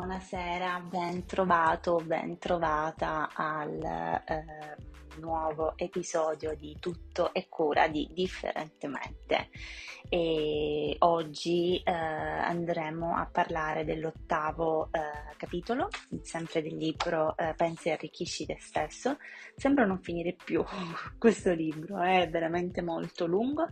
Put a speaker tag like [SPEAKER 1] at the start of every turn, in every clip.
[SPEAKER 1] buonasera, ben trovato, ben trovata al eh, nuovo episodio di Tutto e cura di Differentemente. E oggi eh, andremo a parlare dell'ottavo eh, capitolo, sempre del libro eh, Pensi e arricchisci te stesso. Sembra non finire più questo libro, è veramente molto lungo,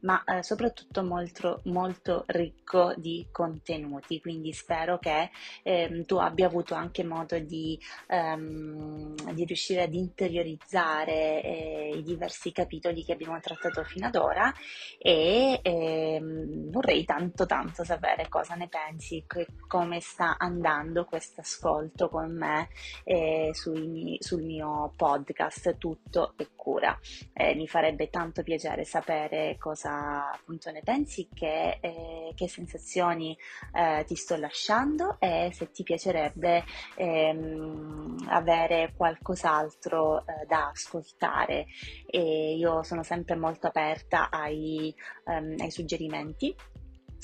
[SPEAKER 1] ma eh, soprattutto molto, molto ricco di contenuti, quindi spero che ehm, tu abbia avuto anche modo di, ehm, di riuscire ad interiorizzare eh, i diversi capitoli che abbiamo trattato fino ad ora e ehm, vorrei tanto tanto sapere cosa ne pensi, che, come sta andando questo ascolto con me eh, sui, sul mio podcast Tutto e Cura. Eh, mi farebbe tanto piacere sapere cosa appunto ne pensi, che, eh, che sensazioni eh, ti sto lasciando e se ti piacerebbe ehm, avere qualcos'altro eh, da ascoltare. E io sono sempre molto aperta ai, um, ai suggerimenti.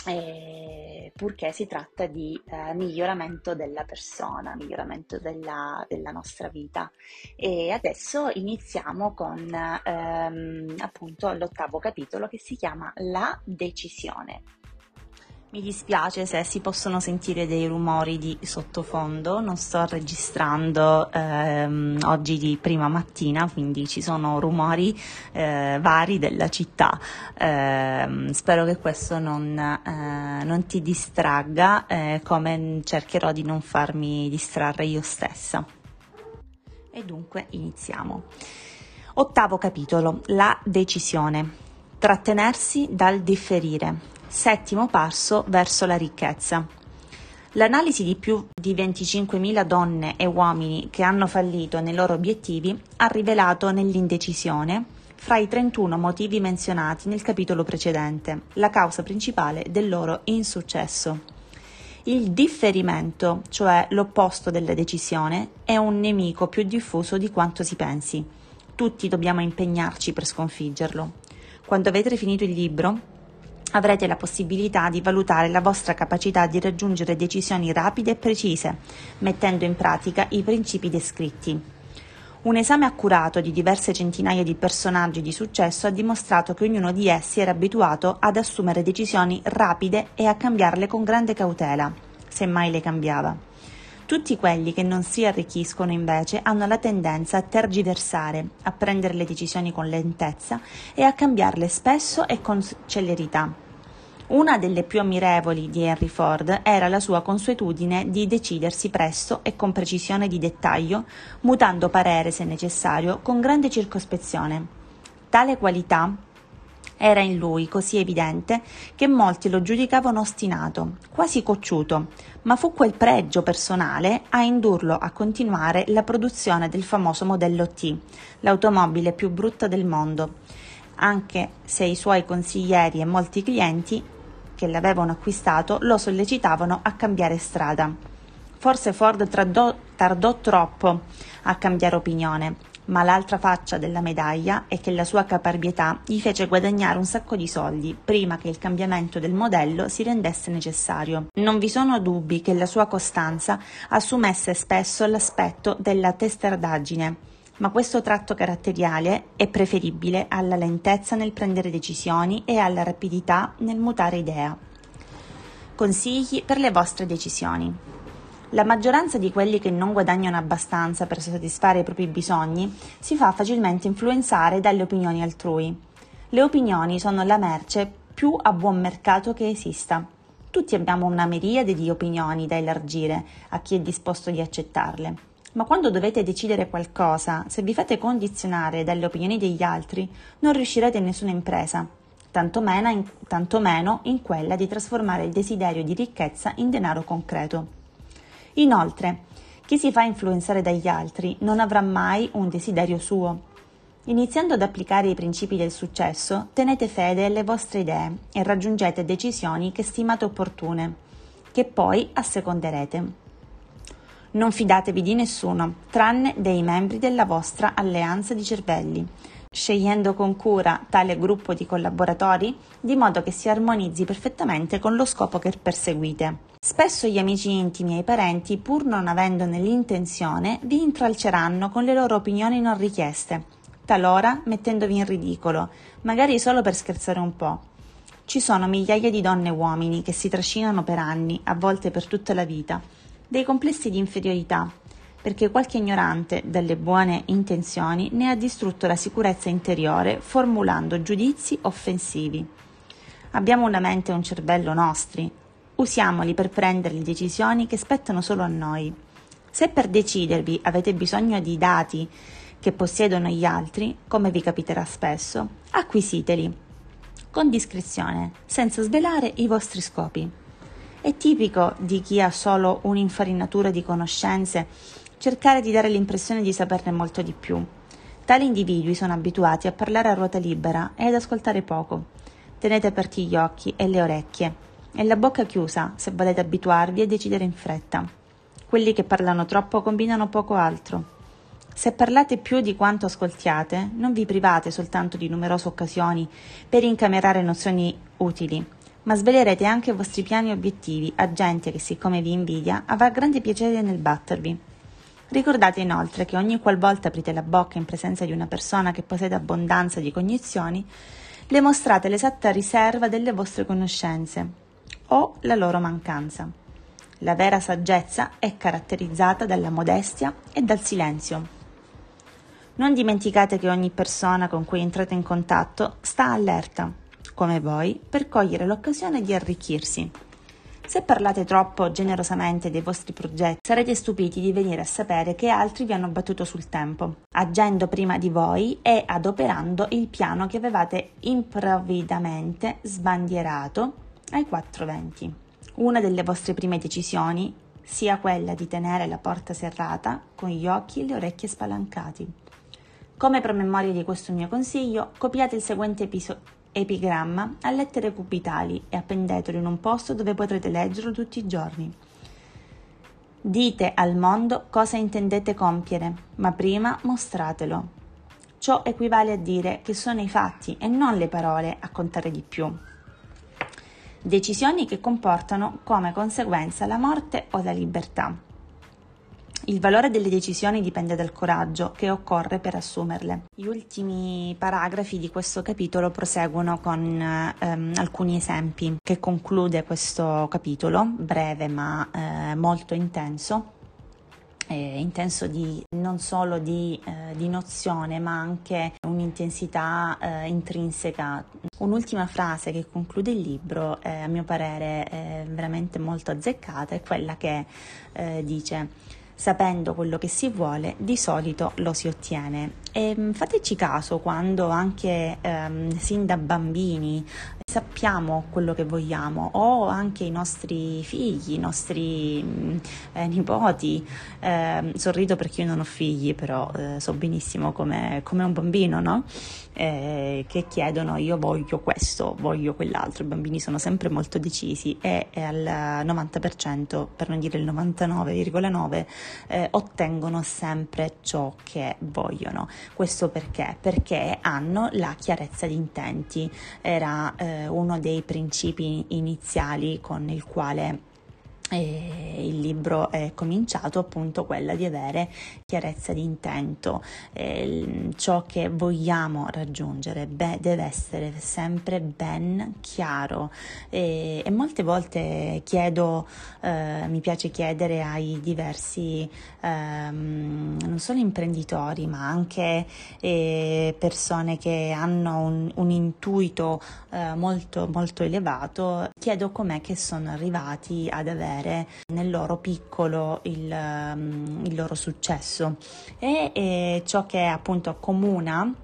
[SPEAKER 1] Eh, purché si tratta di eh, miglioramento della persona, miglioramento della, della, nostra vita. E adesso iniziamo con ehm, appunto l'ottavo capitolo che si chiama La decisione. Mi dispiace se si possono sentire dei rumori di sottofondo, non sto registrando ehm, oggi di prima mattina, quindi ci sono rumori eh, vari della città. Eh, spero che questo non, eh, non ti distragga, eh, come cercherò di non farmi distrarre io stessa. E dunque iniziamo. Ottavo capitolo, la decisione. Trattenersi dal differire Settimo passo verso la ricchezza. L'analisi di più di 25.000 donne e uomini che hanno fallito nei loro obiettivi ha rivelato nell'indecisione, fra i 31 motivi menzionati nel capitolo precedente, la causa principale del loro insuccesso. Il differimento, cioè l'opposto della decisione, è un nemico più diffuso di quanto si pensi. Tutti dobbiamo impegnarci per sconfiggerlo. Quando avete finito il libro, avrete la possibilità di valutare la vostra capacità di raggiungere decisioni rapide e precise, mettendo in pratica i principi descritti. Un esame accurato di diverse centinaia di personaggi di successo ha dimostrato che ognuno di essi era abituato ad assumere decisioni rapide e a cambiarle con grande cautela, se mai le cambiava. Tutti quelli che non si arricchiscono invece hanno la tendenza a tergiversare, a prendere le decisioni con lentezza e a cambiarle spesso e con celerità. Una delle più ammirevoli di Henry Ford era la sua consuetudine di decidersi presto e con precisione di dettaglio, mutando parere se necessario con grande circospezione. Tale qualità era in lui così evidente che molti lo giudicavano ostinato, quasi cocciuto, ma fu quel pregio personale a indurlo a continuare la produzione del famoso modello T, l'automobile più brutta del mondo, anche se i suoi consiglieri e molti clienti che l'avevano acquistato lo sollecitavano a cambiare strada. Forse Ford tardò, tardò troppo a cambiare opinione, ma l'altra faccia della medaglia è che la sua caparbietà gli fece guadagnare un sacco di soldi prima che il cambiamento del modello si rendesse necessario. Non vi sono dubbi che la sua costanza assumesse spesso l'aspetto della testardaggine, ma questo tratto caratteriale è preferibile alla lentezza nel prendere decisioni e alla rapidità nel mutare idea. Consigli per le vostre decisioni. La maggioranza di quelli che non guadagnano abbastanza per soddisfare i propri bisogni si fa facilmente influenzare dalle opinioni altrui. Le opinioni sono la merce più a buon mercato che esista. Tutti abbiamo una miriade di opinioni da elargire a chi è disposto di accettarle. Ma quando dovete decidere qualcosa, se vi fate condizionare dalle opinioni degli altri, non riuscirete in nessuna impresa, tanto meno in, tanto meno in quella di trasformare il desiderio di ricchezza in denaro concreto. Inoltre, chi si fa influenzare dagli altri non avrà mai un desiderio suo. Iniziando ad applicare i principi del successo, tenete fede alle vostre idee e raggiungete decisioni che stimate opportune, che poi asseconderete. Non fidatevi di nessuno, tranne dei membri della vostra alleanza di cervelli. scegliendo con cura tale gruppo di collaboratori di modo che si armonizzi perfettamente con lo scopo che perseguite. Spesso gli amici intimi e i parenti, pur non avendone l'intenzione, vi intralceranno con le loro opinioni non richieste, talora mettendovi in ridicolo, magari solo per scherzare un po'. Ci sono migliaia di donne e uomini che si trascinano per anni, a volte per tutta la vita, dei complessi di inferiorità, perché qualche ignorante dalle buone intenzioni ne ha distrutto la sicurezza interiore formulando giudizi offensivi. Abbiamo una mente e un cervello nostri, Usiamoli per prendere le decisioni che spettano solo a noi. Se per decidervi avete bisogno di dati che possiedono gli altri, come vi capiterà spesso, acquisiteli con discrezione, senza svelare i vostri scopi. È tipico di chi ha solo un'infarinatura di conoscenze cercare di dare l'impressione di saperne molto di più. Tali individui sono abituati a parlare a ruota libera e ad ascoltare poco. Tenete aperti gli occhi e le orecchie e la bocca chiusa se volete abituarvi a decidere in fretta. Quelli che parlano troppo combinano poco altro. Se parlate più di quanto ascoltiate, non vi private soltanto di numerose occasioni per incamerare nozioni utili, ma svelerete anche i vostri piani e obiettivi a gente che, siccome vi invidia, avrà grande piacere nel battervi. Ricordate inoltre che ogni qualvolta aprite la bocca in presenza di una persona che possiede abbondanza di cognizioni, le mostrate l'esatta riserva delle vostre conoscenze, o la loro mancanza. La vera saggezza è caratterizzata dalla modestia e dal silenzio. Non dimenticate che ogni persona con cui entrate in contatto sta allerta, come voi, per cogliere l'occasione di arricchirsi. Se parlate troppo generosamente dei vostri progetti, sarete stupiti di venire a sapere che altri vi hanno battuto sul tempo, agendo prima di voi e adoperando il piano che avevate improvvidamente sbandierato ai 420. Una delle vostre prime decisioni sia quella di tenere la porta serrata con gli occhi e le orecchie spalancati. Come promemoria di questo mio consiglio, copiate il seguente episo- epigramma a lettere cubitali e appendetelo in un posto dove potrete leggerlo tutti i giorni. Dite al mondo cosa intendete compiere, ma prima mostratelo. Ciò equivale a dire che sono i fatti e non le parole a contare di più decisioni che comportano come conseguenza la morte o la libertà. Il valore delle decisioni dipende dal coraggio che occorre per assumerle. Gli ultimi paragrafi di questo capitolo proseguono con ehm, alcuni esempi che conclude questo capitolo, breve ma eh, molto intenso, intenso di, non solo di, eh, di, nozione ma anche un'intensità eh, intrinseca. Un'ultima frase che conclude il libro, eh, a mio parere veramente molto azzeccata, è quella che eh, dice sapendo quello che si vuole, di solito lo si ottiene. E mm, fateci caso quando anche ehm, sin da bambini sappiamo quello che vogliamo o anche i nostri figli, i nostri mm, eh, nipoti. Eh, sorrido perché io non ho figli, però eh, so benissimo come, come un bambino, no? Eh, che chiedono io voglio questo, voglio quell'altro. I bambini sono sempre molto decisi e, e al 90%, per non dire il 99,9%, eh, ottengono sempre ciò che vogliono. Questo perché? Perché hanno la chiarezza di intenti. Era eh, uno dei principi iniziali con il quale e il libro è cominciato appunto quella di avere chiarezza di intento, eh, ciò che vogliamo raggiungere beh, deve essere sempre ben chiaro. E, e molte volte chiedo, eh, mi piace chiedere ai diversi ehm, non solo imprenditori ma anche eh, persone che hanno un, un intuito eh, molto molto elevato, chiedo com'è che sono arrivati ad avere vedere nel loro piccolo il, um, il loro successo. E, e ciò che appunto accomuna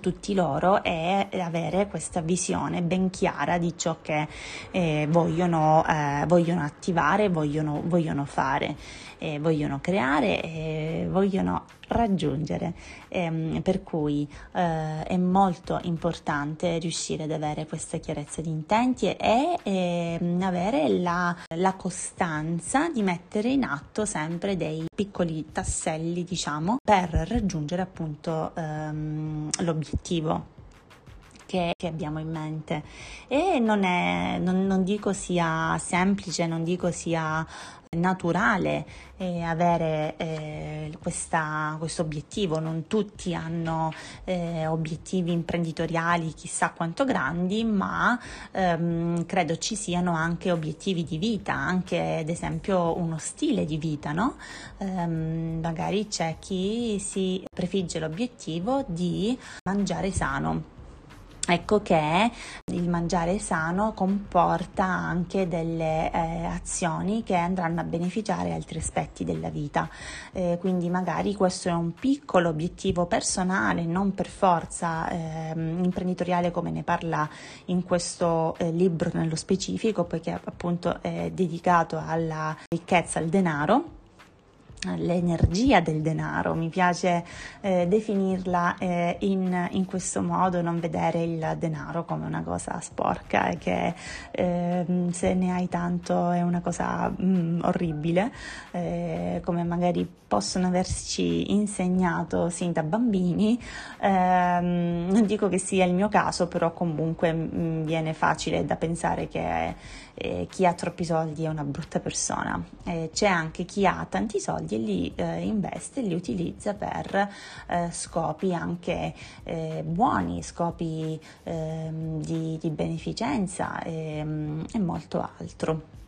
[SPEAKER 1] tutti loro è avere questa visione ben chiara di ciò che eh, vogliono, eh, vogliono, attivare, vogliono, vogliono fare, eh, vogliono creare, vogliono raggiungere. Ehm, per cui eh, è molto importante riuscire ad avere questa chiarezza di intenti e, e ehm, avere la, la costanza di mettere in atto sempre dei piccoli tasselli, diciamo, per raggiungere appunto ehm, l'obiettivo che, abbiamo in mente. E non, è, non, non dico sia semplice, non dico sia naturale eh, avere eh, questo obiettivo, non tutti hanno eh, obiettivi imprenditoriali chissà quanto grandi, ma ehm, credo ci siano anche obiettivi di vita, anche ad esempio uno stile di vita, no? Ehm, magari c'è chi si prefigge l'obiettivo di mangiare sano Ecco che il mangiare sano comporta anche delle eh, azioni che andranno a beneficiare altri aspetti della vita, eh, quindi magari questo è un piccolo obiettivo personale, non per forza eh, imprenditoriale come ne parla in questo eh, libro nello specifico, poiché appunto è dedicato alla ricchezza, al denaro l'energia del denaro, mi piace eh, definirla eh, in, in, questo modo, non vedere il denaro come una cosa sporca e che eh, se ne hai tanto è una cosa mm, orribile, eh, come magari possono averci insegnato sin da bambini. Ehm, non dico che sia il mio caso, però comunque mi mm, viene facile da pensare che eh, chi ha troppi soldi è una brutta persona. c'è anche chi ha tanti soldi e li eh, investe, li utilizza per eh, scopi anche eh, buoni, scopi ehm, di, di, beneficenza e, ehm, e molto altro.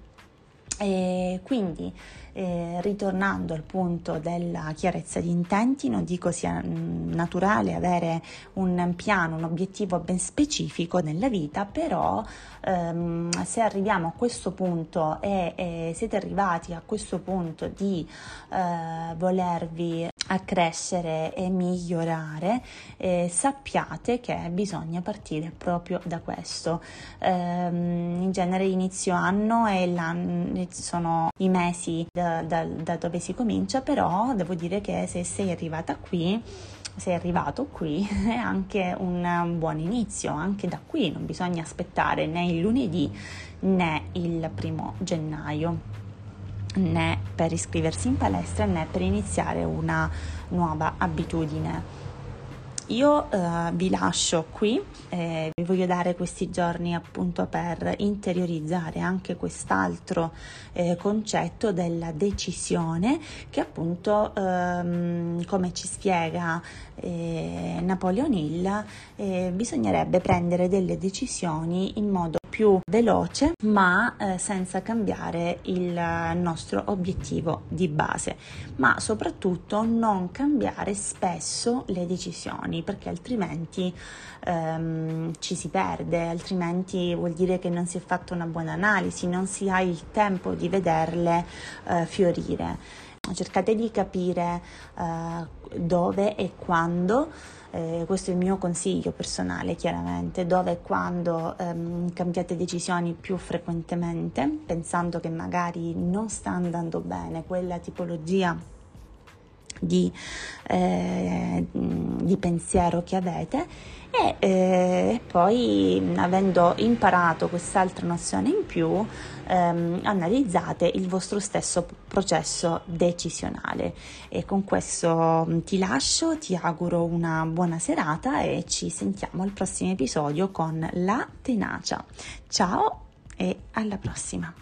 [SPEAKER 1] E quindi eh, ritornando al punto della chiarezza di intenti, non dico sia mm, naturale avere un piano, un obiettivo ben specifico nella vita, però ehm, se arriviamo a questo punto e, e, siete arrivati a questo punto di eh, volervi accrescere e migliorare, eh, sappiate che bisogna partire proprio da questo. Ehm, in genere inizio anno e sono i mesi da, da, da dove si comincia, però devo dire che se sei arrivata qui, sei arrivato qui è anche un buon inizio, anche da qui non bisogna aspettare né il lunedì né il primo gennaio né per iscriversi in palestra né per iniziare una nuova abitudine. Io eh, vi lascio qui, eh, vi voglio dare questi giorni appunto per interiorizzare anche quest'altro eh, concetto della decisione che appunto ehm, come ci spiega eh, Napoleon Hill eh, bisognerebbe prendere delle decisioni in modo più veloce ma eh, senza cambiare il nostro obiettivo di base. Ma soprattutto non cambiare spesso le decisioni perché altrimenti ehm, ci si perde. Altrimenti vuol dire che non si è fatta una buona analisi non si ha il tempo di vederle eh, fiorire cercate di capire eh, dove e quando eh, questo è il mio consiglio personale chiaramente, dove e quando ehm, cambiate decisioni più frequentemente, pensando che magari non sta andando bene quella tipologia di, eh, di pensiero che avete. E eh, poi avendo imparato quest'altra nozione in più ehm, analizzate il vostro stesso processo decisionale. E con questo ti lascio ti auguro una buona serata e ci sentiamo al prossimo episodio con la tenacia. Ciao e alla prossima